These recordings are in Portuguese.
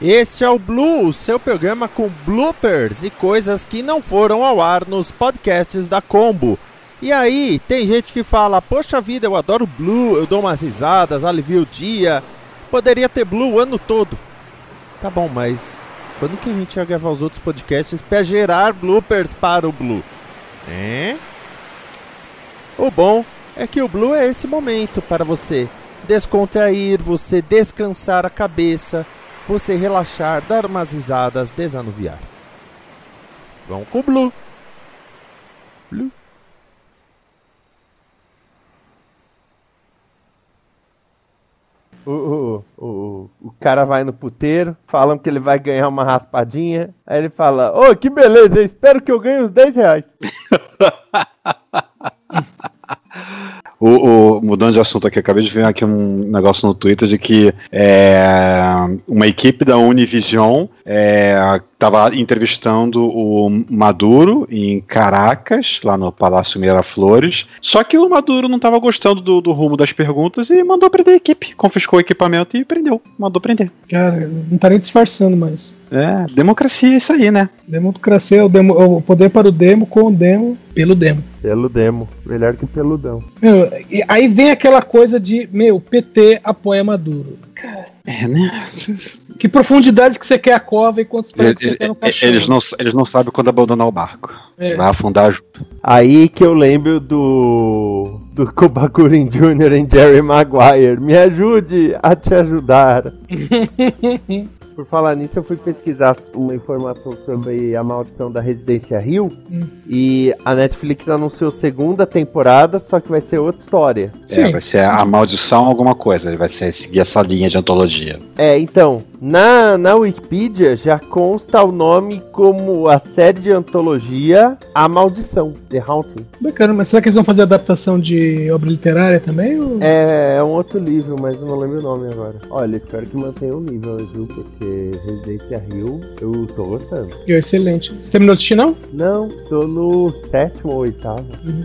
Este é o Blue, seu programa com bloopers e coisas que não foram ao ar nos podcasts da Combo. E aí, tem gente que fala: Poxa vida, eu adoro Blue, eu dou umas risadas, alivio o dia. Poderia ter Blue o ano todo. Tá bom, mas quando que a gente vai gravar os outros podcasts para gerar bloopers para o Blue? É? O bom é que o Blue é esse momento para você descontrair, você descansar a cabeça você relaxar, dar umas risadas, desanuviar. Vamos com o Blue. Blue. O, o, o, o cara vai no puteiro, falam que ele vai ganhar uma raspadinha. Aí ele fala: Ô, oh, que beleza, espero que eu ganhe uns 10 reais. O, o, mudando de assunto aqui, acabei de ver aqui um negócio no Twitter de que é, uma equipe da Univision estava entrevistando o Maduro em Caracas, lá no Palácio Miraflores. Só que o Maduro não estava gostando do, do, rumo das perguntas e mandou prender a equipe. Confiscou o equipamento e prendeu. Mandou prender. Cara, não tá nem disfarçando mais. É, democracia é isso aí, né? Democracia é o, demo, é o poder para o demo, com o demo, pelo demo. Pelo demo. Melhor que peludão. Meu, aí vem aquela coisa de, meu, PT apoia Maduro. Cara. É, né? Que profundidade que você quer a cova e quantos pés você quer no cachorro. Eles não, eles não sabem quando abandonar o barco. É. Vai afundar junto. Aí que eu lembro do. do Kobakurin Jr. em Jerry Maguire. Me ajude a te ajudar. Por falar nisso, eu fui pesquisar uma informação sobre a maldição da Residência Rio hum. e a Netflix anunciou segunda temporada, só que vai ser outra história. É, sim, vai ser sim. a maldição alguma coisa, ele vai ser, seguir essa linha de antologia. É, então, na, na Wikipedia já consta o nome como a série de antologia A Maldição, The Haunting. Bacana, mas será que eles vão fazer adaptação de obra literária também? Ou... É, é um outro livro, mas não lembro o nome agora. Olha, espero que mantenha o nível, viu? Porque Residência Rio eu tô gostando. Excelente. Você terminou de assistir, não? Não, tô no sétimo ou oitavo.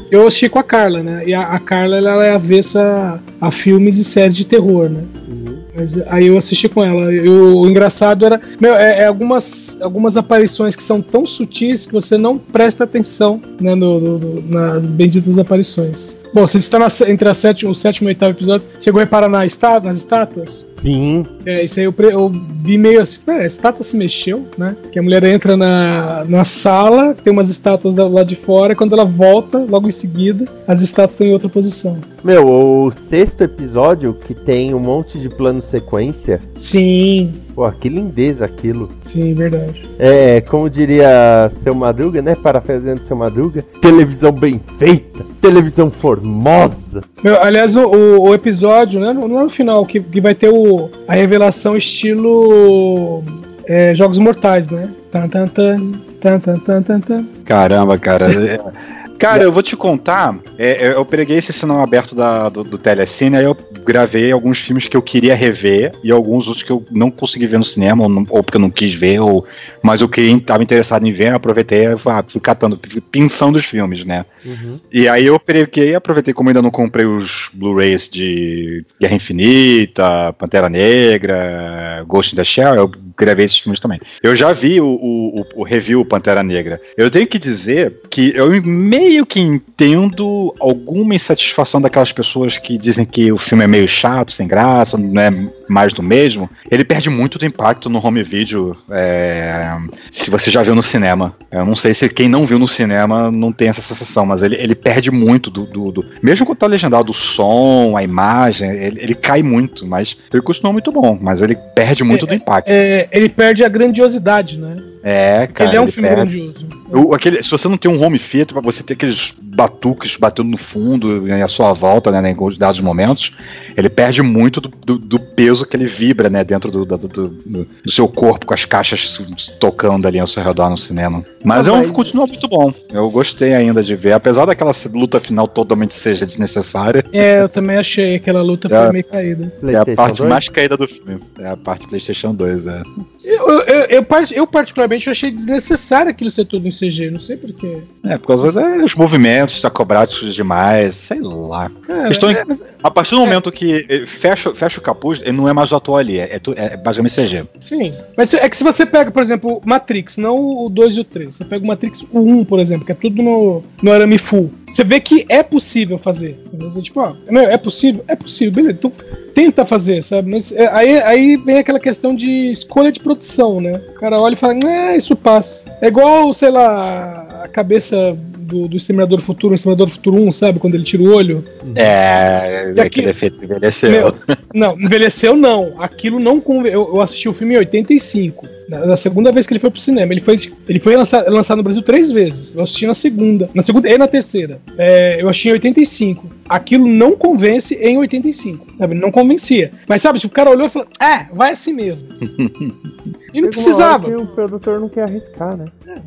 Eu assisti com a Carla, né? E a, a Carla ela é avessa a filmes e séries de terror, né? Uhum. Mas aí eu assisti com ela. E o, engraçado era. Meu, é, é, algumas, algumas aparições que são tão sutis que você não presta atenção né, no, no, nas benditas aparições. Bom, você está na, entre a sétima, o sétimo e o oitavo episódio. Chegou a reparar na está, nas estátuas? Sim. É, isso aí eu, eu vi meio assim, a estátua se mexeu, né? Que a mulher entra na, na sala, tem umas estátuas lá de fora, e quando ela volta, logo em seguida, as estátuas estão em outra posição. Meu, o sexto episódio, que tem um monte de plano sequência. Sim. Pô, que lindeza aquilo. Sim, verdade. É, como diria seu Madruga, né? Parafraseando seu Madruga. Televisão bem feita, televisão formosa. Meu, aliás, o, o, episódio, né? Não é no final, que, que vai ter o, a revelação estilo é, Jogos Mortais, né? Tan, tan, tan, tan, tan, tan, tan, tan. Caramba, cara. Cara, eu vou te contar. É, é, eu peguei esse sinal aberto da, do, do Telecine, aí eu gravei alguns filmes que eu queria rever e alguns outros que eu não consegui ver no cinema, ou, não, ou porque eu não quis ver, ou, mas eu estava interessado em ver, eu aproveitei e ah, fui catando, pensando os filmes, né? Uhum. E aí eu peguei aproveitei, como ainda não comprei os Blu-rays de Guerra Infinita, Pantera Negra, Ghost in the Shell, eu gravei esses filmes também. Eu já vi o, o, o review Pantera Negra. Eu tenho que dizer que eu meio que entendo alguma insatisfação daquelas pessoas que dizem que o filme é meio chato, sem graça, não é mais do mesmo. Ele perde muito do impacto no home video é, se você já viu no cinema. Eu não sei se quem não viu no cinema não tem essa sensação, mas ele, ele perde muito do, do, do Mesmo quando tá legendado o som, a imagem, ele, ele, cai muito, mas ele continua muito bom, mas ele perde muito é, do impacto. É, ele perde a grandiosidade, né? É, cara. Ele é um ele filme perde. grandioso. O- aquele, se você não tem um home theater, pra você ter aqueles batuques batendo no fundo e à sua volta, né, em dados momentos, ele perde muito do, do- do peso que ele vibra, né, dentro do, do, do- do- seu corpo, com as caixas tocando ali ao seu redor no cinema. Mas Ah, é um continua muito bom. Eu gostei ainda de ver, apesar daquela luta final totalmente seja desnecessária. É, eu também achei aquela luta foi É. meio caída. É a parte 2? mais caída do filme. É a parte PlayStation 2, é. Eu, eu, eu, eu par- eu particularmente achei desnecessário aquilo ser tudo em CG, não sei porquê. É, por causa dos movimentos acrobáticos demais, sei lá. Cara, Questão é, mas- A partir do momento que eh, fecha, fecha o capuz, ele não é mais o atual ali, é, é, é basicamente CG. sim. Mas é que se você pega, por exemplo, Matrix, não o 2 e o 3, você pega o Matrix o 1, por exemplo, que é tudo no, no arame full, você vê que é possível fazer. entendeu? Tipo, ó, é possível? É possível, beleza. Então tenta fazer, sabe? Mas é, aí, aí vem aquela questão de escolha de produção, né? O cara olha e fala, é, isso passa. É igual, sei lá, a cabeça do, do Exterminador do Futuro, o Exterminador do Futuro 1, sabe? Quando ele tira o olho. É, E aqui- aquele efeito envelheceu. Meu, não, envelheceu não. Aquilo não eu, eu assisti o filme em 85. Na, na segunda vez que ele foi pro cinema. Ele foi, ele foi lançado, lançado no Brasil três vezes. Eu assisti na segunda. Na segunda e na terceira. É, eu assisti em 85. Aquilo não convence em 85. Sabe? Não convencia. Mas sabe, se o cara olhou e falou, é, vai assim mesmo. e não precisava. que o produtor não quer arriscar, né? É,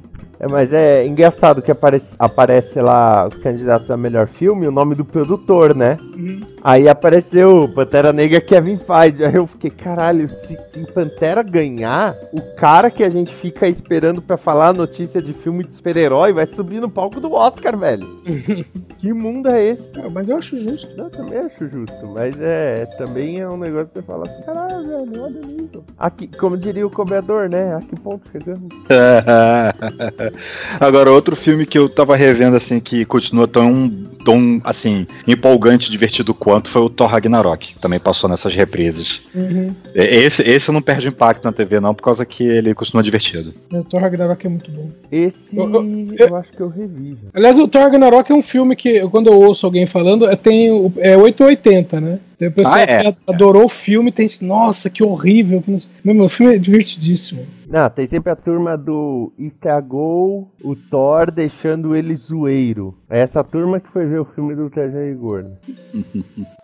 mas é engraçado que aparece, aparece lá os candidatos a melhor filme, o nome do produtor, né? Uhum. Aí apareceu Pantera Negra Kevin Feige. Aí eu fiquei, caralho, se, Pantera ganhar, o cara que a gente fica esperando pra falar a notícia de filme de super-herói vai subir no palco do Oscar, velho. que mundo é esse? Ah, Mas eu acho justo. Eu também acho justo, mas é, também é um negócio que você fala assim, caralho, velho, olha isso. Aqui, como diria o cobrador, né? A que ponto chegamos? Agora, outro filme que eu tava revendo, assim, que continua tão, tão assim, empolgante e divertido quanto foi o Thor Ragnarok. que Também passou nessas reprises. Uhum. E- Esse, esse não perde impacto na TV, não, por causa que ele continua divertido. O Thor Ragnarok é muito bom. Esse Eu- eu, eu- acho que eu revi. Aliás, o Thor Ragnarok é um filme que, eu- quando eu ouço alguém falando, é- tem o- é 880, né? Tem o pessoal Ah, é? que adorou o filme tem nossa, que horrível. Que não sei- Meu, meu filme é divertidíssimo. Não, tem sempre a turma do estragou o Thor deixando ele zoeiro. É essa turma que foi ver o filme do Trajan Igor. né?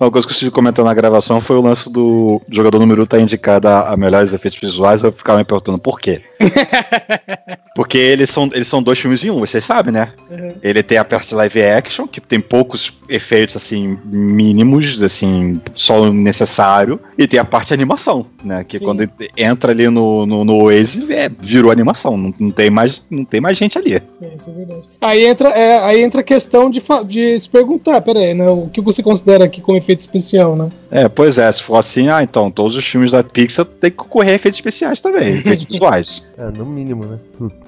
Uma coisa que eu estive comentando na gravação foi o lance do jogador número 1 estar indicado a, melhores efeitos visuais. Eu ficava me perguntando por quê. Porque eles são, eles são dois filmes em um, vocês sabem, né? Uhum. Ele tem a parte live action, que tem poucos efeitos, assim, mínimos, assim, só o necessário. E tem a parte animação, né? Que Sim. quando ele entra ali no, no, no Waze, é, virou animação. Não, não, tem mais, não tem mais gente ali. É, isso é verdade. Aí entra, é, aí entra a questão de, de se perguntar, peraí, né? O que você considera aqui como efeito especial, né? É, pois é, se for assim, ah, então todos os filmes da Pixar tem que concorrer a efeitos especiais também, efeitos visuais. É, no mínimo, né?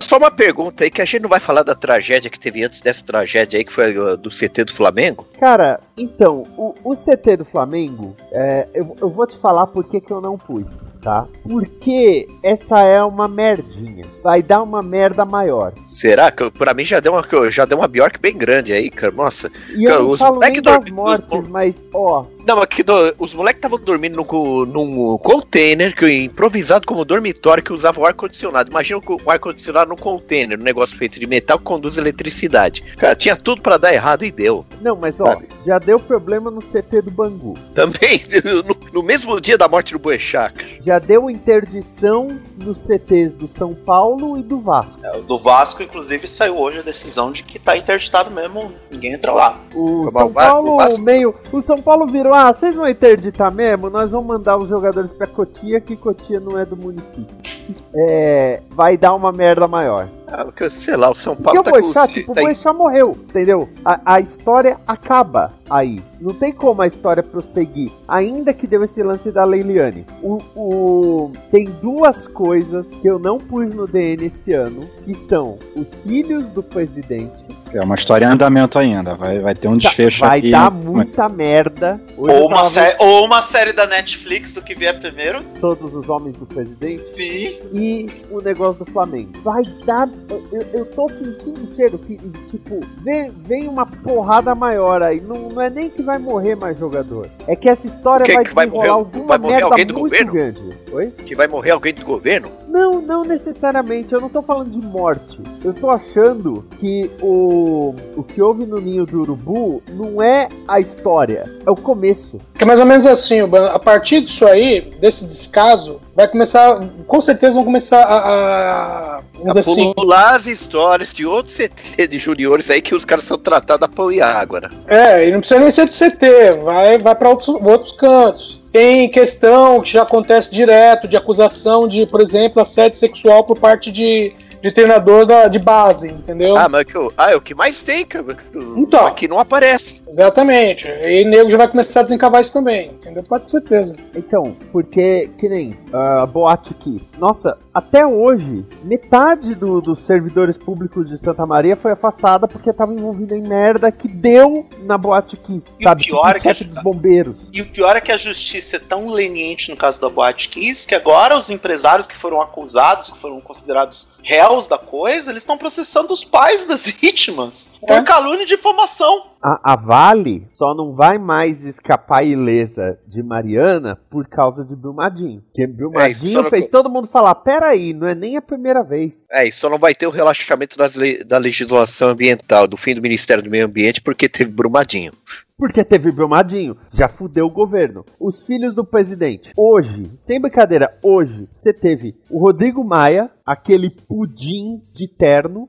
Só uma pergunta aí, que a gente não vai falar da tragédia que teve antes dessa tragédia aí, que foi uh, do CT do Flamengo? Cara, então, o, o CT do Flamengo, é, eu, eu vou te falar por que, que eu não pus, tá? Porque essa é uma merdinha. Vai dar uma merda maior. Será? Que eu- pra mim já deu uma, já deu uma Bjork bem grande aí, cara. Nossa. E eu Cara, não os falo nem das mortes, os- mas, ó, Não, mas que os moleques estavam dormindo num, num container que, improvisado como dormitório que usava o ar-condicionado. Imagina o ar-condicionado num container, um negócio feito de metal que conduz eletricidade. Cara, tinha tudo pra dar errado e deu. não, mas ó, já deu problema no CT do Bangu. Também, no, no mesmo dia da morte do Boechat. Já deu interdição nos CTs do São Paulo e do Vasco. É, o do Vasco, inclusive, saiu hoje a decisão de que tá interditado mesmo, ninguém entra lá. O São Paulo o meio. O São Paulo virou, ah, vocês vão interditar mesmo? Nós vamos mandar os jogadores pra Cotia, que Cotia não é do município. É. Vai dar uma merda maior. Ah, sei lá, o São Porque Paulo o tá Boechat, com tipo, o tá em- Boechat morreu, entendeu? A, a história acaba aí. Não tem como a história prosseguir. Ainda que deu esse lance da Leiliane. O, o- Tem duas coisas que eu não pus no DN esse ano, que são os filhos do presidente. É uma história em andamento ainda, vai, vai ter um Tá, desfecho vai aqui. dar né? muita merda. Hoje Ou uma, tava sé- ou uma série da Netflix, o que vier primeiro. todos os homens do presidente. Sim. e o negócio do Flamengo. Vai dar. Eu, eu tô sentindo cheiro que, tipo, vem, vem uma porrada maior aí. Não, não é nem que vai morrer mais jogador. É que essa história O quê? vai Que vai desenrolar morrer- alguma vai morrer merda alguém do muito governo? grande. Oi? que vai morrer alguém do governo? Não, não necessariamente. Eu não tô falando de morte. eu tô achando que o, o que houve no ninho do urubu não é a história, é o começo. Que é mais ou menos assim, Urbano. A partir disso aí, desse descaso, vai começar. Com certeza vão começar a. a vamos A assim. pular as histórias de outros CT de juniores aí que os caras são tratados a pão e água, né? É, e não precisa nem ser do CT, vai, vai para outros, outros cantos. Tem questão que já acontece direto de acusação de, por exemplo, assédio sexual por parte de, de treinador da, de base, entendeu? Ah, mas é que o- ah, é o que mais tem, cara. Então. Aqui não aparece. Exatamente. E o nego já vai começar a desencavar isso também, entendeu? Pode ter certeza. Então, porque, que nem a Boate Kiss. Nossa, até hoje, metade do- dos servidores públicos de Santa Maria foi afastada porque tava envolvida em merda que deu na Boate Kiss, E o sabe? pior Tipo, é que a- dos bombeiros. E o pior é que a justiça é tão leniente no caso da Boate Kiss que agora os empresários que foram acusados, que foram considerados réus da coisa, eles estão processando os pais das vítimas por É. calúnia e difamação. A, a Vale só não vai mais escapar ilesa de Mariana por causa de Brumadinho. Porque É, isso Brumadinho só não- fez todo mundo falar: peraí, não é nem a primeira vez. É, e só não vai ter o relaxamento das le- da legislação ambiental, do fim do Ministério do Meio Ambiente, porque teve Brumadinho. Porque teve Brumadinho, já fudeu o governo. Os filhos do presidente. Hoje, sem brincadeira, hoje, você teve o Rodrigo Maia, aquele pudim de terno.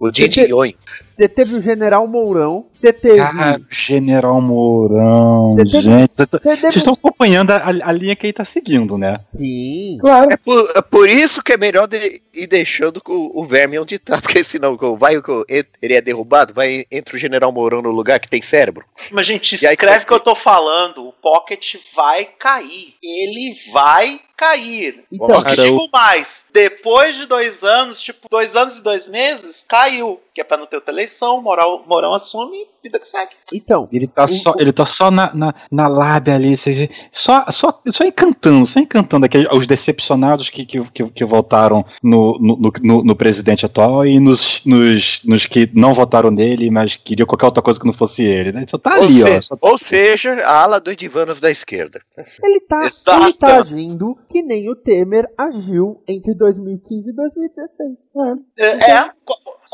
O Didi Nhonho. Você teve o General Mourão. Você teve. Ah, General Mourão, Você teve- gente. você Vocês teve- estão acompanhando a, a linha que ele tá seguindo, né? Sim. Claro. É por, é por isso que é melhor de- ir deixando o, o verme onde tá, porque senão vai, o- ele é derrubado, vai entra o General Mourão no lugar que tem cérebro. Mas, gente, escreve o que eu tô falando. O Pocket vai cair. Ele vai cair. Então, eu digo mais. Depois de dois anos, tipo, dois anos e dois meses, caiu. Que é pra não ter outra eleição, Moral, Morão assume e vida que segue. Então, Ele tá O- só, o- ele tá só na, na, na lábia ali, seja, só, só, só encantando, só encantando aqueles, os decepcionados que, que, que, que votaram no, no, no- no, presidente atual e nos, nos, nos que não votaram nele, mas queriam qualquer outra coisa que não fosse ele. Né? Só tá ou, ali, se- ó. Só- ou seja, a ala do Edivanos da esquerda. ele tá, Exato. ele tá agindo que nem o Temer agiu entre 2015 e 2016. É, é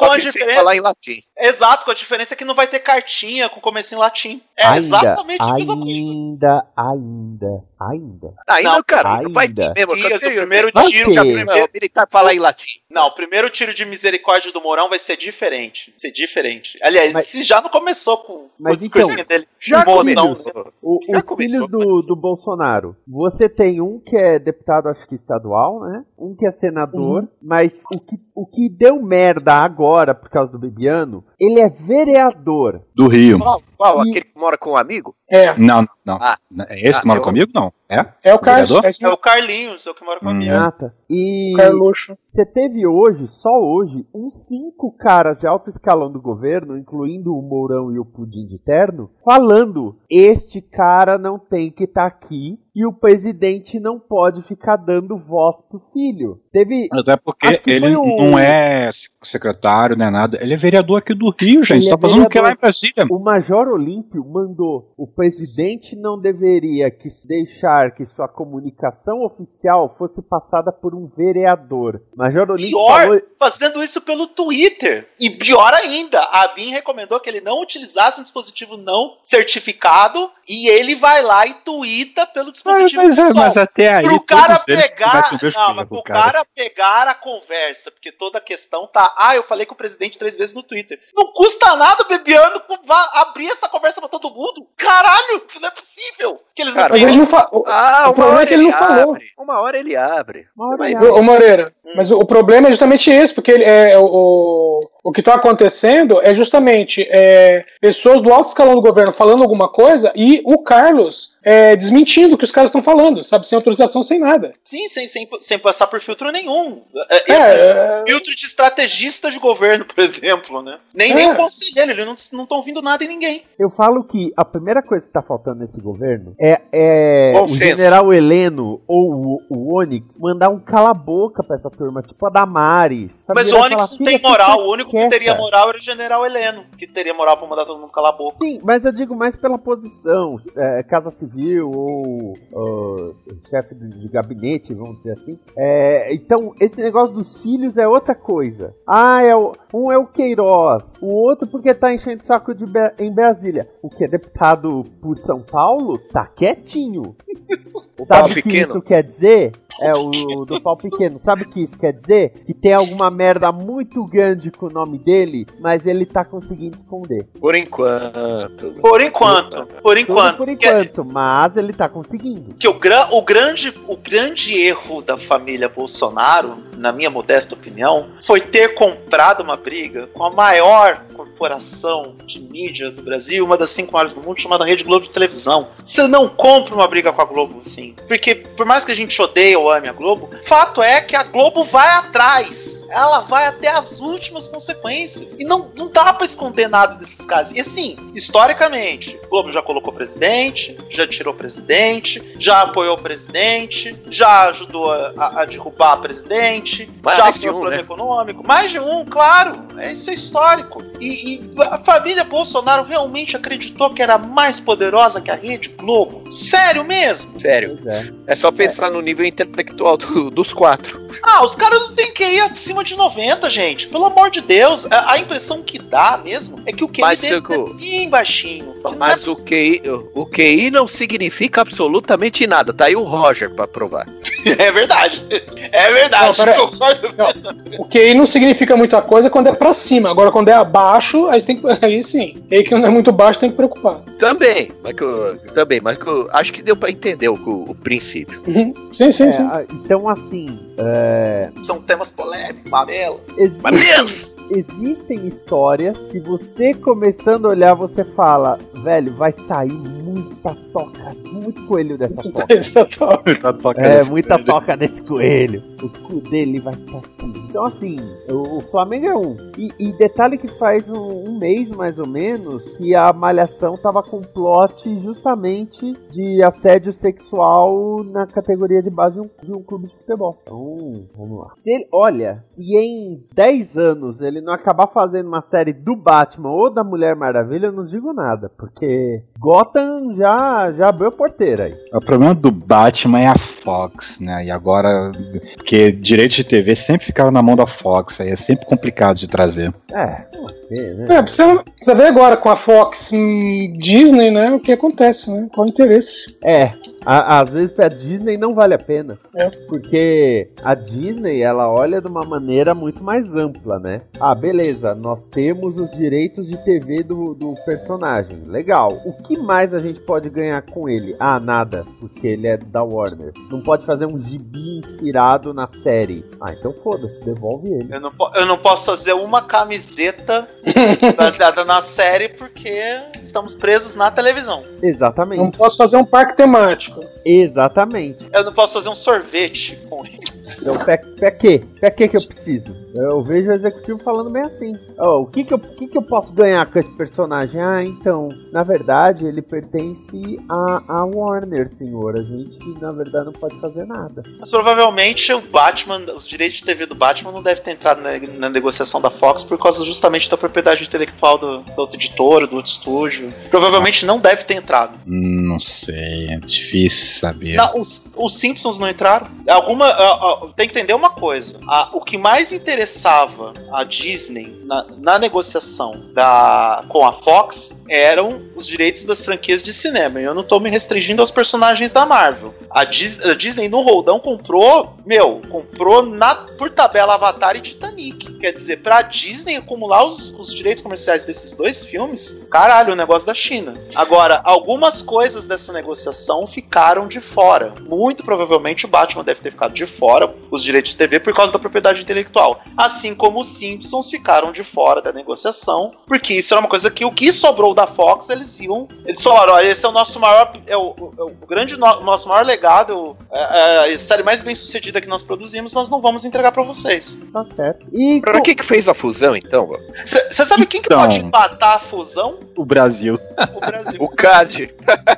com, Só a que diferença. falar em latim. Exato, com a diferença que não vai ter cartinha com começo em latim. É ainda, exatamente a mesma coisa. ainda, ainda, ainda. Ainda, Não, cara, não vai ter ainda. mesmo. Dias, o primeiro Vai tiro ter. já Não, primeiro, o militar falar em latim. Não, o primeiro tiro de misericórdia do Mourão vai ser diferente. Vai ser diferente. Aliás, Mas- se já não começou com, o discursinho dele. Já com começou. O- Já os começou, filhos do, do Bolsonaro. Você tem um que é deputado, acho que estadual, né? Um que é senador. Mas o que, o que deu merda agora, por causa do Bebiano, ele é vereador. Do Rio. Qual? Qual? E- Aquele que mora com um amigo? É, Não, não. Ah. É esse Ah, que mora eu- comigo? Não. É? é o Carlos. Vereador? É É o Carlinhos, é o que mora comigo. Hum. Nata. E o Carluxo. você teve hoje, só hoje, uns cinco caras de alto escalão do governo, incluindo o Mourão e o Pudim de Terno, falando: este cara não tem que estar aqui e o presidente não pode ficar dando voz pro filho. Teve. Até porque ele o- não é secretário, não é nada. Ele é vereador aqui do Rio, gente. Ele tá é fazendo o que lá em. Brasília? O Major Olímpio mandou. O presidente não deveria que deixar que sua comunicação oficial fosse passada por um vereador. Major Olímpio Pior, falou. fazendo isso pelo Twitter. E pior ainda, a BIM recomendou que ele não utilizasse um dispositivo não certificado e ele vai lá e tuita pelo dispositivo Mas, é, pessoal. mas até aí. pro cara pegar. Não, mas pro cara. cara. pegar a conversa, porque toda a questão tá. Ah, eu falei com o presidente três vezes no Twitter. Não custa nada, Bebiano, abrir essa conversa pra todo mundo. Caralho, que não é possível. Que eles Cara, Mas não ele não fa... Ah, O uma problema hora é que ele não falou. abre. Uma hora ele abre. Uma hora ele ver. Ô, Moreira, mas o, o problema é justamente esse, porque ele, é, o, o que está acontecendo é justamente é, pessoas do alto escalão do governo falando alguma coisa e o Carlos é, desmentindo o que os caras estão falando, sabe? Sem autorização, sem nada. Sim, sem, sem, sem passar por filtro nenhum. É, É, é, filtro de estrategista de governo, por exemplo, né? Nem, É. nem o conselheiro, eles não estão ouvindo nada em ninguém. Eu falo que a primeira coisa que tá faltando nesse governo é, é Bom o senso. general Heleno ou o, o Onyx mandar um cala-boca pra essa turma, tipo a Damares. sabe? Mas o Onyx falar, não "Filha, tem moral, o único único que teria moral era o general Heleno, que teria moral pra mandar todo mundo calar a boca. Sim, mas eu digo mais pela posição, é, Casa Civil ou, ou chefe de, gabinete, vamos dizer assim. É, então, esse negócio dos filhos é outra coisa. Ah, é o, um é o Queiroz, o outro porque tá enchendo saco de em Brasília. O que é deputado por São Paulo tá quietinho. O Sabe o que pequeno. isso quer dizer? É o do pau pequeno. Sabe o que isso quer dizer? Que tem alguma merda muito grande com o nome dele, mas ele tá conseguindo esconder. Por enquanto. Por enquanto, por Tudo enquanto. por Que- é enquanto, mas ele tá conseguindo. que o, gran, o, grande, o grande erro da família Bolsonaro, na minha modesta opinião, foi ter comprado uma briga com a maior corporação de mídia do Brasil, uma das cinco maiores do mundo, chamada Rede Globo de televisão. Você não compra uma briga com a Globo, assim. Porque, por mais que a gente odeie ou a Globo, fato é que a Globo vai atrás. Ela vai até as últimas consequências. E não, não dá pra esconder nada desses casos. E assim, historicamente, o Globo já colocou presidente, já tirou presidente, já apoiou o presidente, já ajudou a, a- derrubar o presidente, Mais já apoiou um, o plano né? econômico. Mais de um, claro. É, isso é histórico. E, e a família Bolsonaro realmente acreditou que era mais poderosa que a Rede Globo. Sério mesmo? Sério. É. É só pensar no nível intelectual do- dos quatro. Ah, os caras não tem QI acima de 90, gente. Pelo amor de Deus. A, a impressão que dá mesmo é que o QI Mas, deles Chico, é bem baixinho. Mas é o QI, o QI não significa absolutamente nada. Tá aí o Roger pra provar. É verdade. É verdade. Não, pera- concordo. O QI não significa muita coisa quando é pra cima. Agora, quando é abaixo, aí, tem que, aí sim. Aí que não é muito baixo tem que preocupar. Também, mas que eu, também, mas que eu acho que deu pra entender o, o princípio. Uhum. Sim, sim, É, sim. então, assim, é, São temas polêmicos, existe- Mamilos! Existem histórias que você começando a olhar, você fala, velho, vai sair muita toca, muito coelho dessa toca. Essa toca. É, muita toca desse coelho. O cu dele vai estar aqui. Então, assim, o, o Flamengo é um. E, e detalhe que faz um, um mês, mais ou menos, que a Malhação tava com plot justamente de assédio sexual na categoria de base de um, de um clube de futebol. Então, vamos lá. Se ele, olha, se em 10 anos ele não acabar fazendo uma série do Batman ou da Mulher Maravilha, eu não digo nada. Porque Gotham já, já abriu a porteira aí. O problema do Batman é a Fox, né? E agora, porque direitos de TV sempre ficaram na mão da Fox, aí é sempre complicado de trazer. É, é, né? É, precisa, precisa ver agora com a Fox Disney, né? O que acontece, né? Qual o interesse? É, a- às vezes pra Disney não vale a pena. É. Porque a Disney, ela olha de uma maneira muito mais ampla, né? Ah, beleza, nós temos os direitos de TV do, do personagem. Legal. O que mais a gente pode ganhar com ele? Ah, nada, porque ele é da Warner. Não pode fazer um gibi inspirado na série. Ah, então foda-se, devolve ele. Eu não, eu não posso fazer uma camiseta baseada na série porque estamos presos na televisão. Não Exatamente. posso fazer um parque temático. Exatamente. Eu não posso fazer um sorvete com ele. Então, pra, pra quê? Pra quê que eu preciso? Eu vejo o executivo falando bem assim. Ó, o que que, eu, que que eu posso ganhar com esse personagem? Ah, então, na verdade, ele pertence a, a Warner, senhor. A gente, na verdade, não pode fazer nada. Mas provavelmente o Batman, os direitos de TV do Batman não devem ter entrado na, na negociação da Fox por causa justamente da propriedade intelectual do, da outra editora, do outro estúdio. Provavelmente não deve ter entrado. Não sei, é difícil saber. Não, os, os Simpsons não entraram. Alguma. ah, ah, tem que entender uma coisa. Ah, o que mais interessava a Disney na, na negociação da, com a Fox eram os direitos das franquias de cinema. E eu não tô me restringindo aos personagens da Marvel. A, Dis- a Disney no Roldão comprou, meu, comprou na, por tabela Avatar e Titanic. Quer dizer, pra Disney acumular os, os direitos comerciais desses dois filmes, caralho, o negócio da China. Agora, algumas coisas dessa negociação ficaram de fora. Muito provavelmente o Batman deve ter ficado de fora, os direitos de TV, por causa da propriedade intelectual. Assim como os Simpsons ficaram de fora da negociação, porque isso era uma coisa que o que sobrou da Fox, eles iam. Eles falaram: olha, esse é o nosso maior. É o, é o grande no- nosso maior legado, é, é a série mais bem sucedida que nós produzimos, nós não vamos entregar pra vocês. Tá certo. E Pra que que fez a fusão, então? Você sabe quem que Então. pode empatar a fusão? O Brasil. o Brasil. O CAD.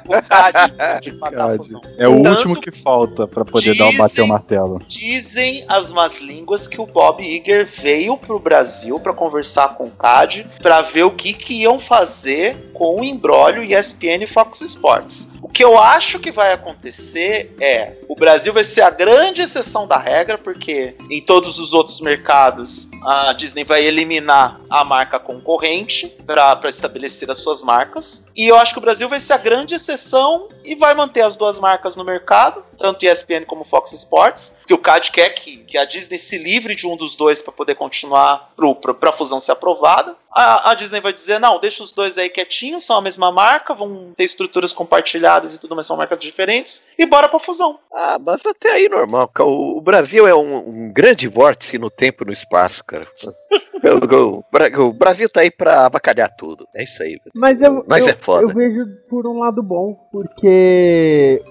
O CAD de matar a fusão. É o Tanto último que falta pra poder dar o bater o dizem- martelo. Dizem as más línguas que o Bob Iger veio pro Brasil pra conversar com o CAD pra ver o que, que iam fazer com o embrólio ESPN e Fox Sports. O que eu acho que vai acontecer é o Brasil vai ser a grande exceção da regra, porque em todos os outros mercados a Disney vai eliminar a marca concorrente para estabelecer as suas marcas. E eu acho que o Brasil vai ser a grande exceção e vai manter as duas marcas no mercado, tanto ESPN como Fox Sports, que o CAD quer que, que a Disney se livre de um dos dois para poder continuar para a fusão ser aprovada. A, a Disney vai dizer: não, deixa os dois aí quietinhos, são a mesma marca, vão ter estruturas compartilhadas e tudo, mas são marcas diferentes, e bora pra fusão. Ah, mas até aí normal. O, o Brasil é um, um grande vórtice no tempo e no espaço, cara. O, o- o Brasil tá aí pra abacalhar tudo. É isso aí. Mas eu, Mas eu, é foda. eu vejo por um lado bom, porque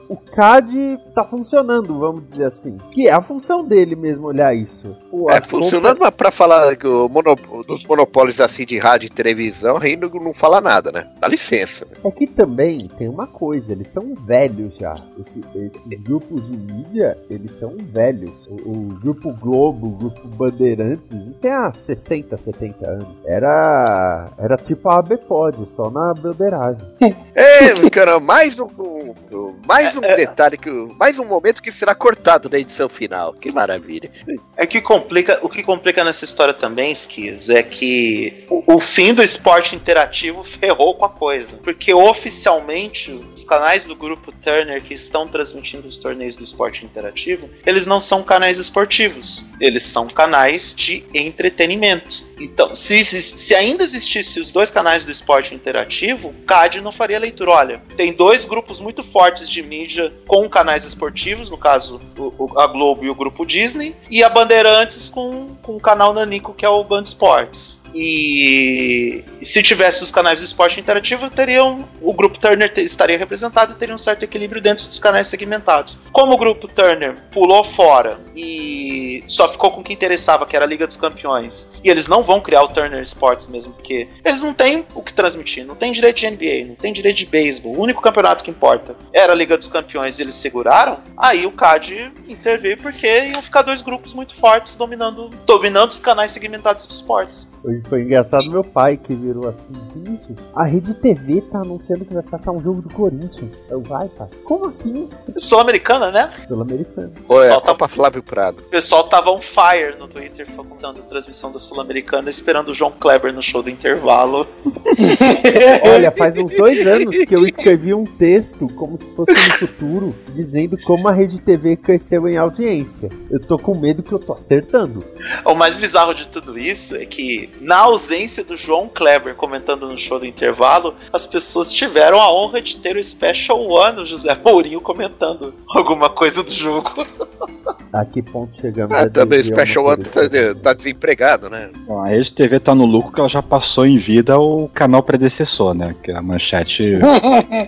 o CAD tá funcionando, vamos dizer assim. Que é a função dele mesmo olhar isso. É, funcionando, mas pra falar que o mono- dos monopólios assim de rádio e televisão, aí não, não fala nada, né? Dá licença. compra- Aqui também tem uma coisa, eles são velhos já. Esse- esses grupos de mídia, eles são velhos. O, o Grupo Globo, o Grupo Bandeirantes, existem há 60, 70 anos. Era, era tipo a ABPOD, só na broderagem. É, cara, mais um, um- um- mais um detalhe, que, mais um momento que será cortado na edição final. Que maravilha. É que complica, o que complica nessa história também, Skis, é que o, o fim do esporte interativo ferrou com a coisa. Porque oficialmente os canais do grupo Turner que estão transmitindo os torneios do esporte interativo, eles não são canais esportivos, eles são canais de entretenimento. Então, se, se, se ainda existisse os dois canais do esporte interativo, o CAD não faria leitura. Olha, tem dois grupos muito fortes de mídia com canais esportivos, no caso o- a Globo e o grupo Disney, e a Bandeirantes com, com o canal Nanico, que é o Band Sports. E se tivesse os canais do esporte interativo, teriam o grupo Turner estaria representado e teria um certo equilíbrio dentro dos canais segmentados. Como o grupo Turner pulou fora e só ficou com o que interessava, que era a Liga dos Campeões, e eles não vão criar o Turner Sports mesmo, porque eles não têm o que transmitir, não tem direito de NBA, não tem direito de beisebol. O único campeonato que importa era a Liga dos Campeões e eles seguraram. Aí o CAD interveio porque iam ficar dois grupos muito fortes dominando, dominando os canais segmentados dos esportes. Hoje foi engraçado meu pai que virou assim, Vinícius, a Rede TV tá anunciando que vai passar um jogo do Corinthians. Eu, vai, pai. Como assim? Sul-Americana, né? Sul-Americano. Pô, é Só a tá- Flávio Prado. O pessoal tava on fire no Twitter contando a transmissão da Sul-Americana, esperando o João Kleber no show do intervalo. Olha, faz uns dois anos que eu escrevi um texto, como se fosse no futuro, dizendo como a Rede TV cresceu em audiência. Eu tô com medo que eu tô acertando. O mais bizarro de tudo isso é que, na ausência do João Kleber comentando no show do intervalo, as pessoas tiveram a honra de ter o Special One, o José Mourinho, comentando alguma coisa do jogo. A que ponto chegamos? Ah, também o Special One tá, tá desempregado, né? Bom, a Rede TV tá no lucro que ela já passou em vida o canal predecessor, né? Que é a manchete.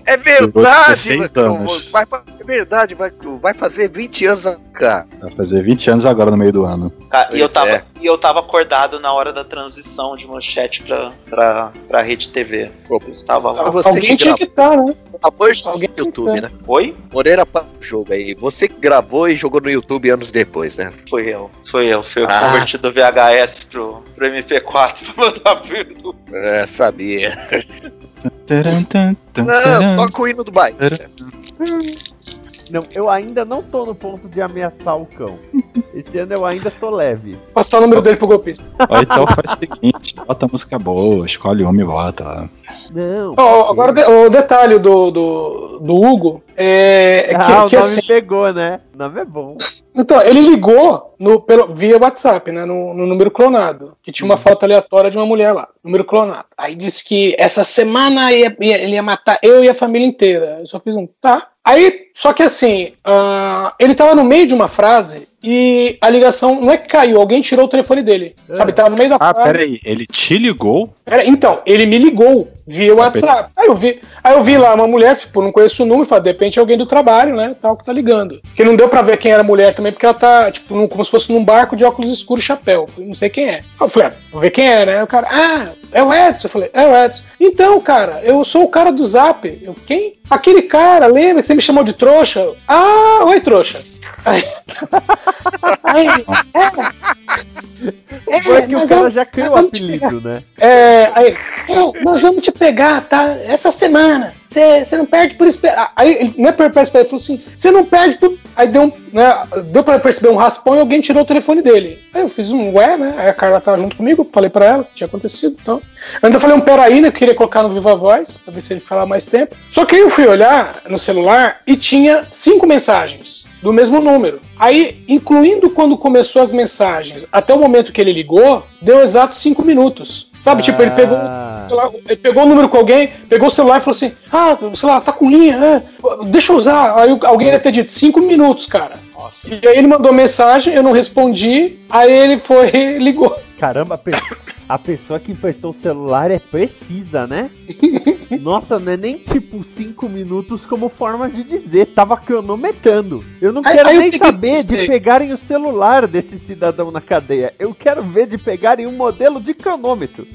É verdade, 16 mano, anos. vai, é verdade, vai, vai fazer 20 anos cá. Vai fazer 20 anos agora no meio do ano. Cara, e, eu tava, é. e eu tava acordado na hora da transição de manchete pra, pra, pra Rede TV. Pô, estava lá. Você Alguém que tinha gravou. que estar, né? Gravou isso Alguém no YouTube, que né? Oi? Moreira para o jogo aí. Você que gravou e jogou no YouTube anos depois, né? Foi eu. Foi eu. Foi eu que Ah. converti do VHS pro, pro MP4 pra mandar ver no É, sabia. Não, toca o hino do Bahia. Não, eu ainda não tô no ponto de ameaçar o cão. Esse ano eu ainda tô leve. Passar o número dele pro golpista. Ou então faz o seguinte: bota música boa, escolhe uma e bota lá. Não. Ó, agora o de- o detalhe do, do, do Hugo é, é que, ah, o que nome assim. pegou, né? O nome é bom. Então, ele ligou no, pelo, via WhatsApp, né? No, no número clonado. Que tinha uma foto aleatória de uma mulher lá. Número clonado. Aí disse que essa semana ia- ia- ele ia matar eu e a família inteira. Eu só fiz um tá. Aí, só que assim, ah, ele tava no meio de uma frase e a ligação não é que caiu, alguém tirou o telefone dele. É. Sabe, tava no meio da Ah, frase. peraí, ele te ligou? Pera- então, ele me ligou via WhatsApp. Aí eu vi, aí eu vi lá uma mulher, tipo, não conheço o número, falei, de repente é alguém do trabalho, né, tal, que tá ligando. Que não deu pra ver quem era a mulher também, porque ela tá, tipo, num- como se fosse num barco de óculos escuros e chapéu. Eu Não sei quem é. Aí Eu falei, ah, vou ver quem é, né? O cara, ah, é o Edson. Eu falei, é o Edson. Então, cara, eu sou o cara do Zap. Eu, quem? Aquele cara, lembra que você me chamou de trouxa? Ah, oi, trouxa. Aí, aí, é, Foi que o cara vamos- já criou o apelido, né? é, aí, "É, nós vamos te pegar, tá? Essa semana. Você não perde por esperar. Aí, ele- não é por esperar, ele falou assim: você não perde por. Aí deu, um, né, deu pra perceber um raspão e alguém tirou o telefone dele. Aí eu fiz um ué, né? Aí a Carla tava junto comigo, falei pra ela o que tinha acontecido. Então. Eu ainda falei um peraí, né? Que eu queria colocar no Viva Voz, pra ver se ele falar mais tempo. Só que aí eu fui olhar no celular e tinha cinco mensagens do mesmo número. Aí, incluindo quando começou as mensagens até o momento que ele ligou, deu exato cinco minutos. Sabe, tipo, ele pegou, Ah. lá, ele pegou o número com alguém, pegou o celular e falou assim: Ah, sei lá, tá com linha, é, deixa eu usar. Aí alguém deve ter dito: cinco minutos, cara. Nossa. E aí ele mandou mensagem, eu não respondi, aí ele foi e ligou. Caramba, a pessoa que emprestou o celular é precisa, né? Nossa, não é nem tipo 5 minutos como forma de dizer, tava cronometrando. Eu não Aí- quero aí nem saber de pegarem o celular desse cidadão na cadeia. Eu quero ver de pegarem um modelo de cronômetro.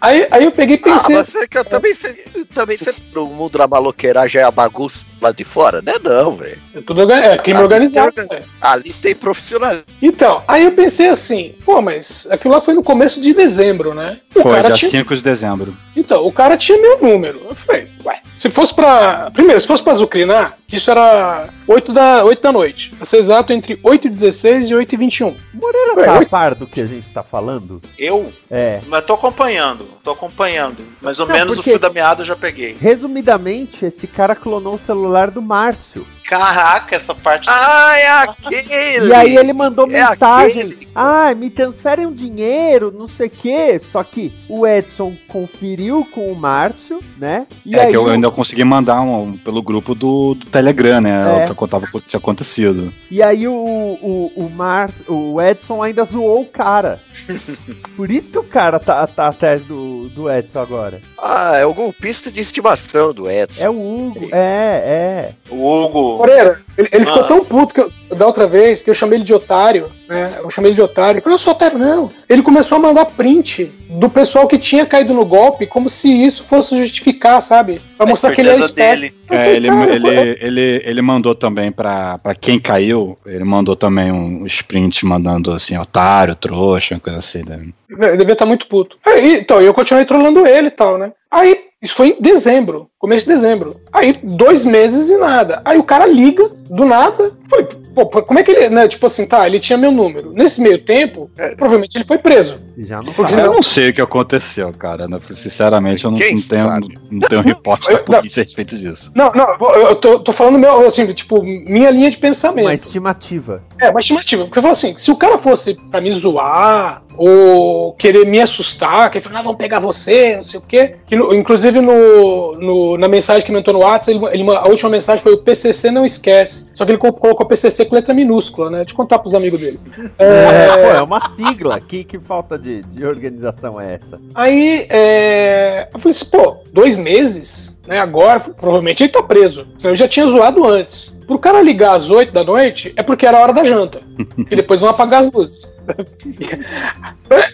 Aí, aí eu peguei e Ah, pensei. mas é que eu também, você, também você, no mundo da maloqueiragem é a bagunça lá de fora, né? Não, velho. é tudo é, crime Ah, organizado. tem velho. Ali tem profissional. Então, aí eu pensei assim, pô, mas aquilo lá foi no começo de dezembro, né? O Foi, cara dia tinha 5 de dezembro. Então, o cara tinha meu número. Eu falei, ué, se fosse pra. Primeiro, se fosse pra azucrinar, isso era 8 da, 8 da noite. Pra ser exato, entre 8 e 16 e 8 e 21. Moreira Ué, tá a par do que a gente tá falando? Eu? É. Mas tô acompanhando, tô acompanhando. Mais ou Não, menos porque- o fio da meada eu já peguei. Resumidamente, esse cara clonou o celular do Márcio. Caraca, essa parte. Ah, é aquele! E aí ele mandou É mensagem. aquele. Ah, me transferem um dinheiro, não sei o quê. Só que o Edson conferiu com o Márcio, né? E é aí que eu ainda consegui mandar um, pelo grupo do, do Telegram, né? É. Eu contava o que tinha acontecido. E aí o, o, o, Mar, o Edson ainda zoou o cara. Por isso que o cara tá, tá atrás do, do Edson agora. Ah, é o golpista de estimação do Edson. É o Hugo, é, O Hugo. Moreira, ele, ele ficou Ah. tão puto que eu- da outra vez que eu chamei ele de otário, né? Eu chamei ele de otário. Eu falei, eu sou otário, não. Ele começou a mandar print do pessoal que tinha caído no golpe, como se isso fosse justificar, sabe? Pra A mostrar que ele é esperto. É, falei, ele, ele, ele, ele mandou também pra, pra quem caiu, ele mandou também um sprint mandando assim, otário, trouxa, uma coisa assim. Né? Ele devia estar muito puto. Aí, então, eu continuei trolando ele e tal, né? Aí, isso foi em dezembro, começo de dezembro. Aí, dois meses e nada. Aí o cara liga, do nada. Falei, pô, como é que ele, né? Tipo assim, tá, ele tinha meu número. Nesse meio tempo, é, provavelmente ele foi preso. Já não Porque. Eu não sei o que aconteceu, cara. né? Sinceramente, eu não, não tenho, não tenho reporte da polícia a respeito disso. Não, não, eu eu tô, tô falando meu, assim, tipo, minha linha de pensamento. Uma estimativa. É, uma estimativa. Porque eu falo assim, se o cara fosse pra me zoar ou querer me assustar, que ele falou, ah, vamos pegar você, não sei o quê. Que no- inclusive no, no- na mensagem que me entrou no WhatsApp, ele, ele- a última mensagem foi o PCC não esquece. Só que ele co- colocou PCC com letra minúscula, né? Deixa eu contar pros amigos dele. É, É, pô, é uma sigla. Que, que falta de, de organização é essa? Aí, é, eu falei assim, pô, dois meses, né? Agora, provavelmente ele tá preso. Eu já tinha zoado antes. Pro cara ligar às 8 da noite, é porque era a hora da janta. e depois vão apagar as luzes.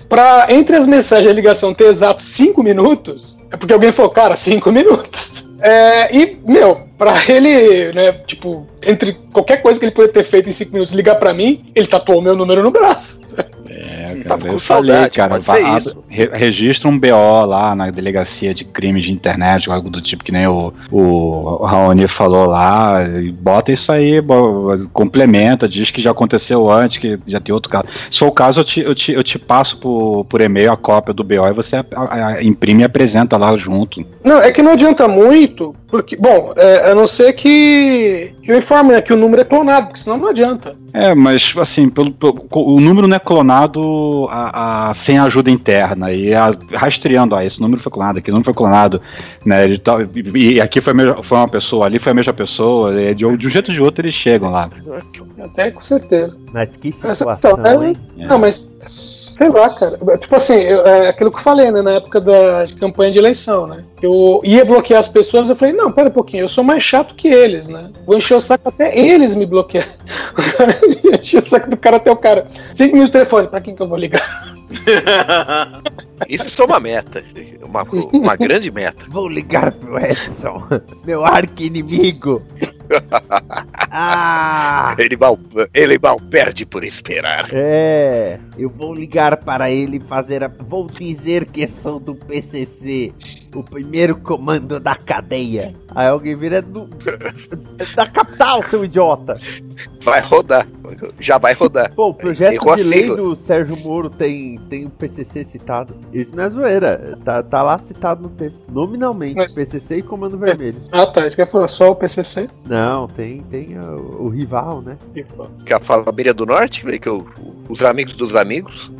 pra, entre as mensagens e a ligação ter exato 5 minutos, é porque alguém falou, cara, 5 minutos. É, e, meu, pra ele, né, tipo, entre qualquer coisa que ele poderia ter feito em 5 minutos ligar pra mim, ele tatuou o meu número no braço. É, Tava cara, com eu saudade, falei, cara, isso. re- registra um BO lá na delegacia de crimes de internet, algo do tipo que nem o, o Raoni falou lá, e bota isso aí, complementa, diz que já aconteceu antes, que já tem outro caso. Se for o caso, eu te, eu te, eu te passo por, por e-mail a cópia do BO e você a- a- a- imprime e apresenta lá junto. Não, é que não adianta muito, porque, bom, é, a não ser que Eu informo, né, que o número é clonado, porque senão não adianta. É, mas assim, pelo, pelo- o número não é clonado a, a- sem ajuda interna. E a- rastreando, ah, esse número foi clonado, aquele número foi clonado, né? Ele tá- e, e aqui foi, mesma- foi uma pessoa, ali foi a mesma pessoa. e de, um- de um jeito ou de outro eles chegam lá. Até com certeza. Mas que Mas, situação, então, é- hein? É. Não, mas sei lá, cara. Tipo assim, eu- é aquilo que eu falei, né, na época da campanha de eleição, né? Eu ia bloquear as pessoas, eu falei, não, pera um pouquinho, eu sou mais chato que eles, né? Vou encher o saco até eles me bloquear. O cara encher o saco do cara até o cara. Cinco minutos de telefone, pra quem que eu vou ligar? Isso é uma meta. Uma, uma grande meta. Vou ligar pro Edson, meu arqui-inimigo. ah, Ele mal, ele mal perde por esperar. é. Eu vou ligar para ele e fazer a. Vou dizer que sou do PCC, o primeiro comando da cadeia. Aí alguém vira do. da capital, seu idiota. Vai rodar. Já vai rodar. Pô, o projeto Errou de lei do Sérgio Moro tem, tem o PCC citado. Isso não é zoeira. Tá, tá lá citado no texto. Nominalmente, Mas- PCC e Comando Vermelho. Ah, tá. Isso que eu ia falar, só o PCC. Não, tem, tem o, o rival, né? Que a família do norte, que o- os amigos dos amigos.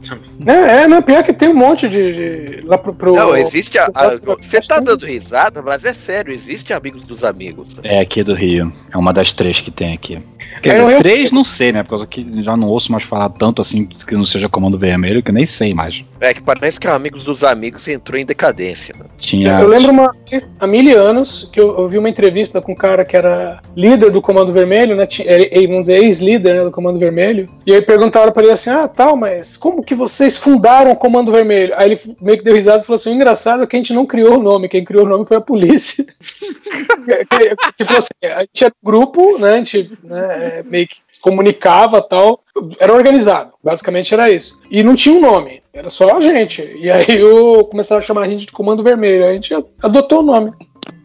É, é, não, pior que tem um monte de. de- lá pro. pro- Não, existe a. a- pro- você tá dando risada, mas é sério, existe amigos dos amigos. É aqui do Rio. É uma das três que tem aqui. Quer É, dizer, Rio- três não sei, né? Por causa que já não ouço mais falar tanto assim que não seja comando vermelho, que eu nem sei mais. É que parece que amigos dos amigos entrou em decadência. né? Tinha. Eu lembro uma vez, há mil anos, que eu, eu vi uma entrevista com um cara que era líder do Comando Vermelho, né? Vamos dizer, ex-líder né, do Comando Vermelho. E aí perguntaram pra ele assim: ah, tal, mas como que vocês fundaram o Comando Vermelho? Aí ele meio que deu risada e falou assim: o engraçado é que a gente não criou o nome, quem criou o nome foi a polícia. que, que falou assim: a gente era um grupo, né? A gente né, é, meio que se comunicava tal. Era organizado, basicamente era isso. E não tinha um nome, era só a gente. E aí eu começaram a chamar a gente de Comando Vermelho. A gente adotou o nome.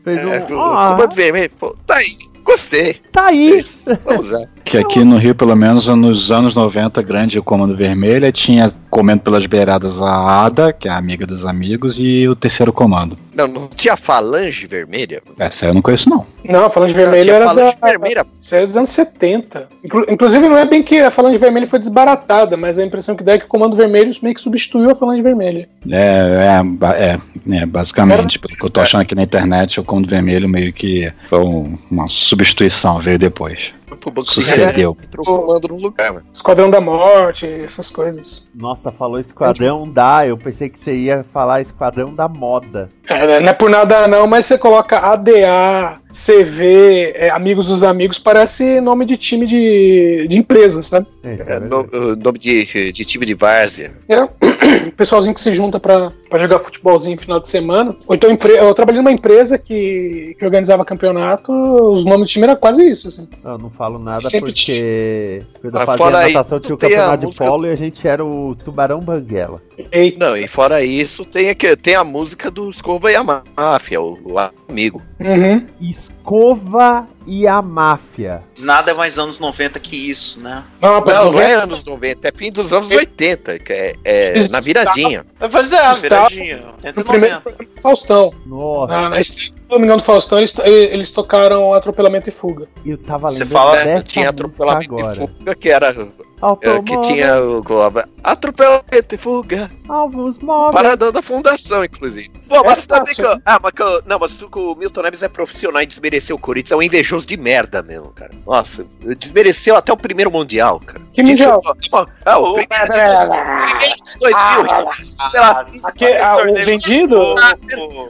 Fez É, um. Ah, comando vermelho, pô, tá aí, gostei. tá aí! Vamos usar. Que aqui no Rio, pelo menos nos anos 90, grande comando vermelho, tinha comendo pelas beiradas a Ada, que é a amiga dos amigos, e o terceiro comando. Não, não tinha falange vermelha? Essa eu não conheço, não. Não, a Falange Não, Vermelha tinha era falange da, vermelha. isso era dos anos 70. Inclu- inclusive, não é bem que a Falange Vermelha foi desbaratada, mas a impressão que dá é que o Comando Vermelho meio que substituiu a Falange Vermelha. É, é, é, é, basicamente, pelo que eu tô achando aqui na internet, o comando vermelho meio que foi um- uma substituição, veio depois. Pro banco Sucedeu. Entrou o comando no lugar, mano. Esquadrão da Morte, essas coisas. Nossa, falou Esquadrão da. Eu pensei que você ia falar Esquadrão da Moda. É, não é por nada não, mas você coloca ADA, CV, é, Amigos dos Amigos, parece nome de time de, de empresa, sabe? É, isso é É, no- nome de, de time de várzea. É, o pessoalzinho que se junta pra, pra jogar futebolzinho no final de semana. Ou então, eu trabalhei numa empresa que, que organizava campeonato, os nomes do time era quase isso, assim. Eu não falo nada Sempre porque quando eu Mas fazia fora aí, natação tinha o a campeonato de música- polo e a gente era o Tubarão Banguela. Eita. Não, e fora isso, tem, aqui, tem a música do Escova e a Máfia, o, o amigo. Uhum. Escova e a Máfia. Nada é mais anos 90 que isso, né? Não, Não, não é 90, anos 90, é fim dos anos 80, que é, é Está- na viradinha. Mas é, a viradinha. 80 no e primeiro 90. programa do Faustão. Nossa, Na, na estreia do Domingão do Faustão, eles, eles tocaram Atropelamento e Fuga. eu tava Você lembrando fala, dessa tinha atropelamento agora. e fuga, que era. É, Automóvel, que tinha o. o- Atropelamento e fuga. alvos móveis. Paradão da fundação, inclusive. Pô, mas É também que. eu- Ah, mas que. eu- Não, mas que o Milton Neves é profissional e desmereceu o Corinthians. É um invejoso de merda mesmo, cara. Nossa, desmereceu até o primeiro Mundial, cara. Que Disse mundial? que- Ah, o primeiro de dois- primeiro de 2000. sei lá, Aqui, ah, o Torneio vendido?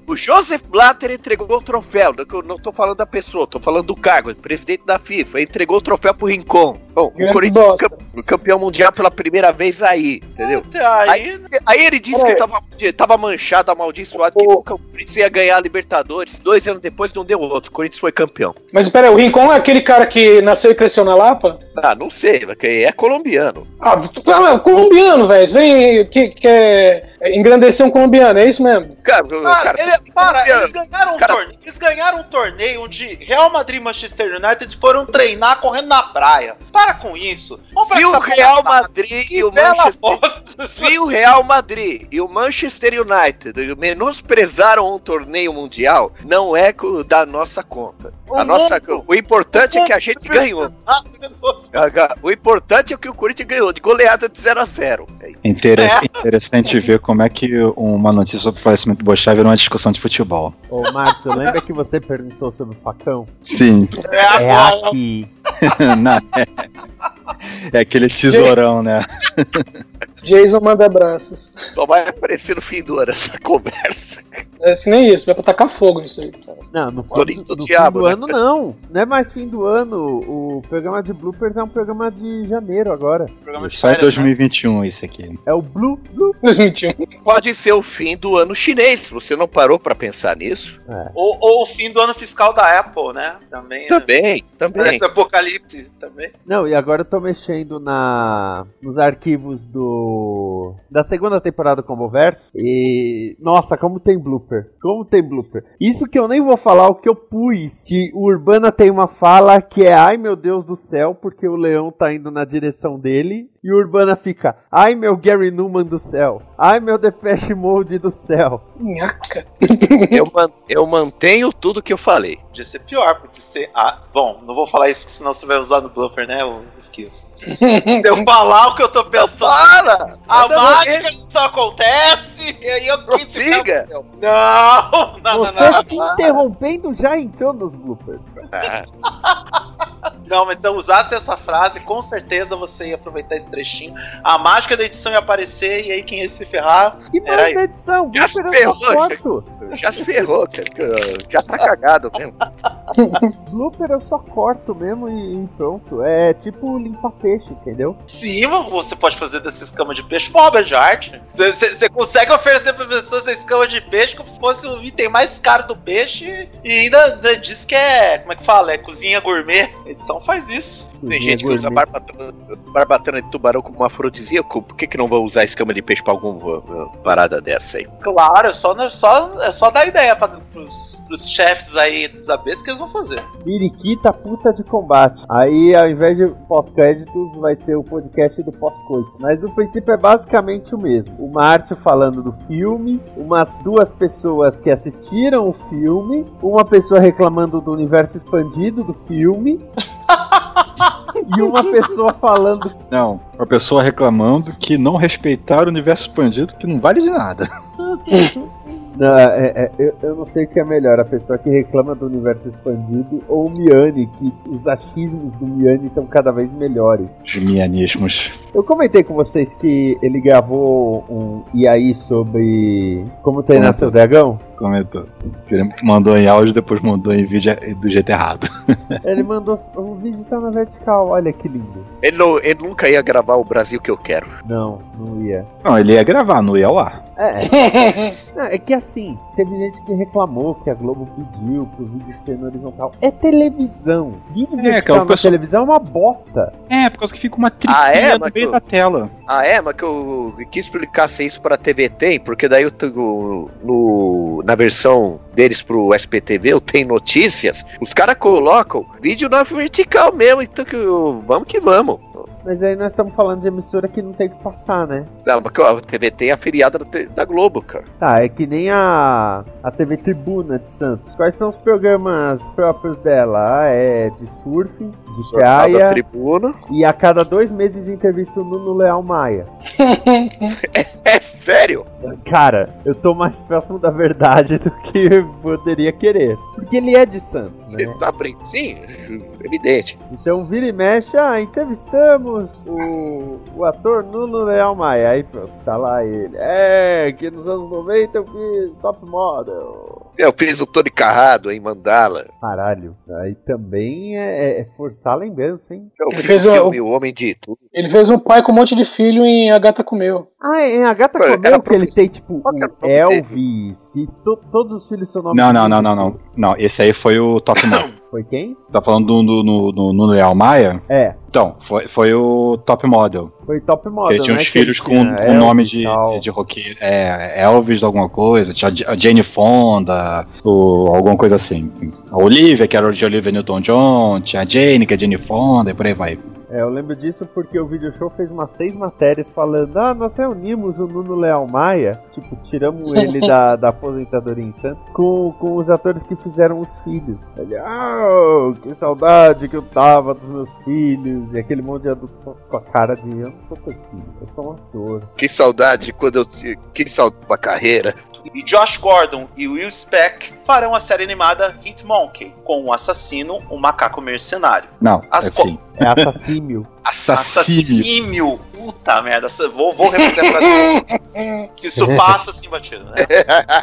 O Joseph Blatter entregou o troféu. Não, que eu não tô falando da pessoa, tô falando do cargo, presidente da FIFA. Entregou o troféu pro Rincon. Bom, o Corinthians campeão mundial pela primeira vez aí, entendeu? Aí, Aí, aí ele disse que tava, tava manchado, amaldiçoado, que O- nunca o Corinthians ia ganhar a Libertadores. Dois anos depois não deu outro. O Corinthians foi campeão. Mas peraí, o Rincon é aquele cara que nasceu e cresceu na Lapa? Ah, não sei, é colombiano. Ah, ah, é colombiano, velho. Vem que quer engrandecer um colombiano, é isso mesmo? Cara, Cara, cara, ele- para, colombiano. eles ganharam, um torneio, eles ganharam um torneio onde Real Madrid e Manchester United foram treinar correndo na praia. Para com isso. Vamos Se o Real. Madrid e o Manchester. Se o Real Madrid e o Manchester United menosprezaram um torneio mundial, não é da nossa conta. A O nossa, mundo- o importante é que a gente ganhou. O importante é que o Corinthians ganhou de goleada de 0 a 0 É. Inter- É. Interessante ver como é que uma notícia sobre o falecimento do Bochá virou uma discussão de futebol. Ô, Márcio, lembra que você perguntou sobre o facão? Sim, É É agora. aqui. Não, é, é aquele tesourão, né? Jason manda abraços. Só vai aparecer no fim do ano essa conversa. É assim, nem isso, vai pra tacar fogo nisso aí, cara. Não, no, Corinthians no do fim diabo, do né? ano não. Não é mais fim do ano. O programa de bloopers é um programa de janeiro agora. Programa de Só em férias, né? 2021 isso aqui. É o Blue Blue. 2021. Pode ser o fim do ano chinês. Você não parou pra pensar nisso? Ou, ou o fim do ano fiscal da Apple, né? Também. né? Também, também. Esse apocalipse também. Não, e agora eu tô mexendo na nos arquivos do da segunda temporada do Comboverso e nossa, como tem blooper. Como tem blooper. Isso que eu nem vou falar o que eu pus, que o Urbana tem uma fala que é ai meu Deus do céu, porque o leão tá indo na direção dele e o Urbana fica ai meu Gary Newman do céu. Ai meu Depeche Mode do céu. Nhaca. Eu, man- eu mantenho tudo que eu falei. Podia ser pior, podia ser. Ah, bom, não vou falar isso, porque senão você vai usar no bluffer, né? Eu esqueço. Se eu falar o que eu tô pensando. A mágica só acontece! E aí eu quis Prossiga. Não! Não, não, Você não. se interrompendo já entrou nos bloopers. Ah, Não, mas se eu usasse essa frase, com certeza você ia aproveitar esse trechinho. A mágica da edição ia aparecer e aí quem ia se ferrar. Que Era da edição? Já se ferrou, corto. já se ferrou, cara. Já tá cagado mesmo. Blooper eu só corto mesmo e, e pronto. É tipo limpar peixe, entendeu? Sim, você pode fazer dessa escama de peixe uma obra de arte. Você, você- você consegue oferecer pra pessoas essa escama de peixe como se fosse o item mais caro do peixe e ainda, ainda diz que é, como é que fala? É cozinha gourmet. A edição faz isso. Tem Cozinha gente que usa gourmet. barbatana, barbatana de tubarão como afrodisíaco. Por que, que não vão usar escama de peixe pra alguma uh, parada dessa aí? Claro, é só, é só, é só dar ideia pra, pros, pros chefes aí dos abes que eles vão fazer. Periquita puta de combate. Aí ao invés de pós-créditos vai ser o podcast do pós-coito. Mas o princípio é basicamente o mesmo. O Márcio falando do filme, umas duas pessoas que assistiram o filme, uma pessoa reclamando do universo expandido do filme. e uma pessoa falando Não, uma pessoa reclamando que não respeitar o universo expandido, que não vale de nada. Não, é- é- eu, eu não sei o que é melhor, a pessoa que reclama do universo expandido ou o Miane, que os achismos do Miane estão cada vez melhores. Os mianismos. Eu comentei com vocês que ele gravou um e aí sobre como treinar Comentou. seu dragão. Comentou. Ele mandou em áudio, depois mandou em vídeo do jeito errado. Ele mandou o vídeo tá na vertical, olha que lindo. Ele, não- ele nunca ia gravar o Brasil que eu quero. Não, não ia. Não, ele ia gravar, não ia ao ar. É, não, é que assim, teve gente que reclamou que a Globo pediu pro vídeo ser no horizontal. É televisão. Vídeo É, vertical na televisão é uma bosta. É, por causa que fica uma Ah, é? no Mas meio tu- da tela. Ah, é? Mas que eu quis explicar se isso pra TV tem, porque daí eu no, na versão deles pro SPTV, eu tenho notícias, os caras colocam vídeo na vertical mesmo, então que vamos que vamos. Mas aí nós estamos falando de emissora que não tem que passar, né? Não, porque ó, a TV tem a feriada da, Globo, cara. Tá, é que nem a, a TV Tribuna de Santos. Quais são os programas próprios dela? Ah, é de surf, de praia Tribuna. e a cada dois meses entrevista o Nuno Leal Maia. É sério? Cara, eu tô mais próximo da verdade do que eu poderia querer. Porque ele é de Santos, Você né? tá brincando? Sim, evidente. Então vira e mexe, ah, entrevistamos o, o ator Nuno Leal Maia. Aí pronto, tá lá ele. É, que nos anos 90 eu fiz top model. Eu fiz o Tony Carrado em Mandala. Caralho, aí também é, é forçar a lembrança, hein? Eu Ele fez o o- Homem de Tudo. Ele fez um pai com um monte de filho em A Gata Comeu. Ah, é a gata comeu era que ele profe- tem, tipo, nome Elvis, e to- todos os filhos são nome Não, não, dele. não, não, não. Não, esse aí foi o Top Model. Foi quem? tá falando do, do, no, no, no Leal Maia? É, Então, foi, foi o Top Model. foi top model, ele tinha né, uns filhos com o nome Elvis e de, de roqueiro. É, Elvis alguma coisa. Tinha a Jane Fonda, ou alguma coisa assim. A Olivia, que era de Olivia Newton-John. Tinha a Jane, que é Jane Fonda, e por aí vai. É, eu lembro disso porque o Video Show fez umas seis matérias falando: ah, nós reunimos o Nuno Leal Maia, tipo, tiramos ele da, da aposentadoria em Santos, com, com os atores que fizeram os filhos. Ele, ah, que saudade que eu tava dos meus filhos, e aquele monte de adulto com a cara de: eu não sou teu filho, eu sou um ator. Que saudade quando eu. Que saudade uma carreira. E Josh Gordon e Will Speck farão a série animada Hitmonkey, com o assassino, um macaco mercenário. Não, As assim. É assassínio. Assassínio. Assassínio. Puta merda, vou, vou repetir a frase. Isso passa assim batido, né?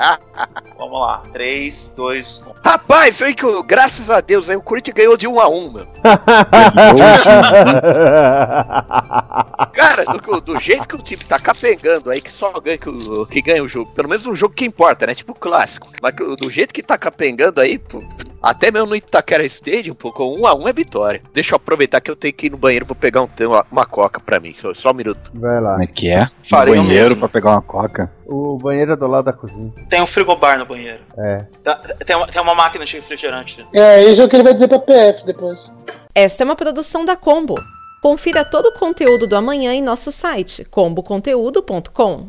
Vamos lá. 3, 2, 1. Rapaz, foi que, graças a Deus, aí o Corinthians ganhou de 1 a 1 meu. Cara, do, do jeito que o time tá capengando aí, que só ganha que, o- que ganha o jogo. Pelo menos um jogo que importa, né? Tipo o clássico. Mas do jeito que tá capengando aí, pô, até mesmo no Itaquera Stadium, pô, com 1 a 1 é vitória. Deixa eu aproveitar que eu tenho que ir no banheiro pra pegar um, uma, uma coca pra mim. Só, só um minuto. Vai lá. Como é que é? Farei banheiro mesmo. pra pegar uma coca. O banheiro é do lado da cozinha. Tem um frigobar no banheiro. É. Tá- Tem uma, tem uma máquina de refrigerante. É, isso é o que ele vai dizer pra PF depois. Esta é uma produção da Combo. Confira todo o conteúdo do amanhã em nosso site comboconteúdo.com.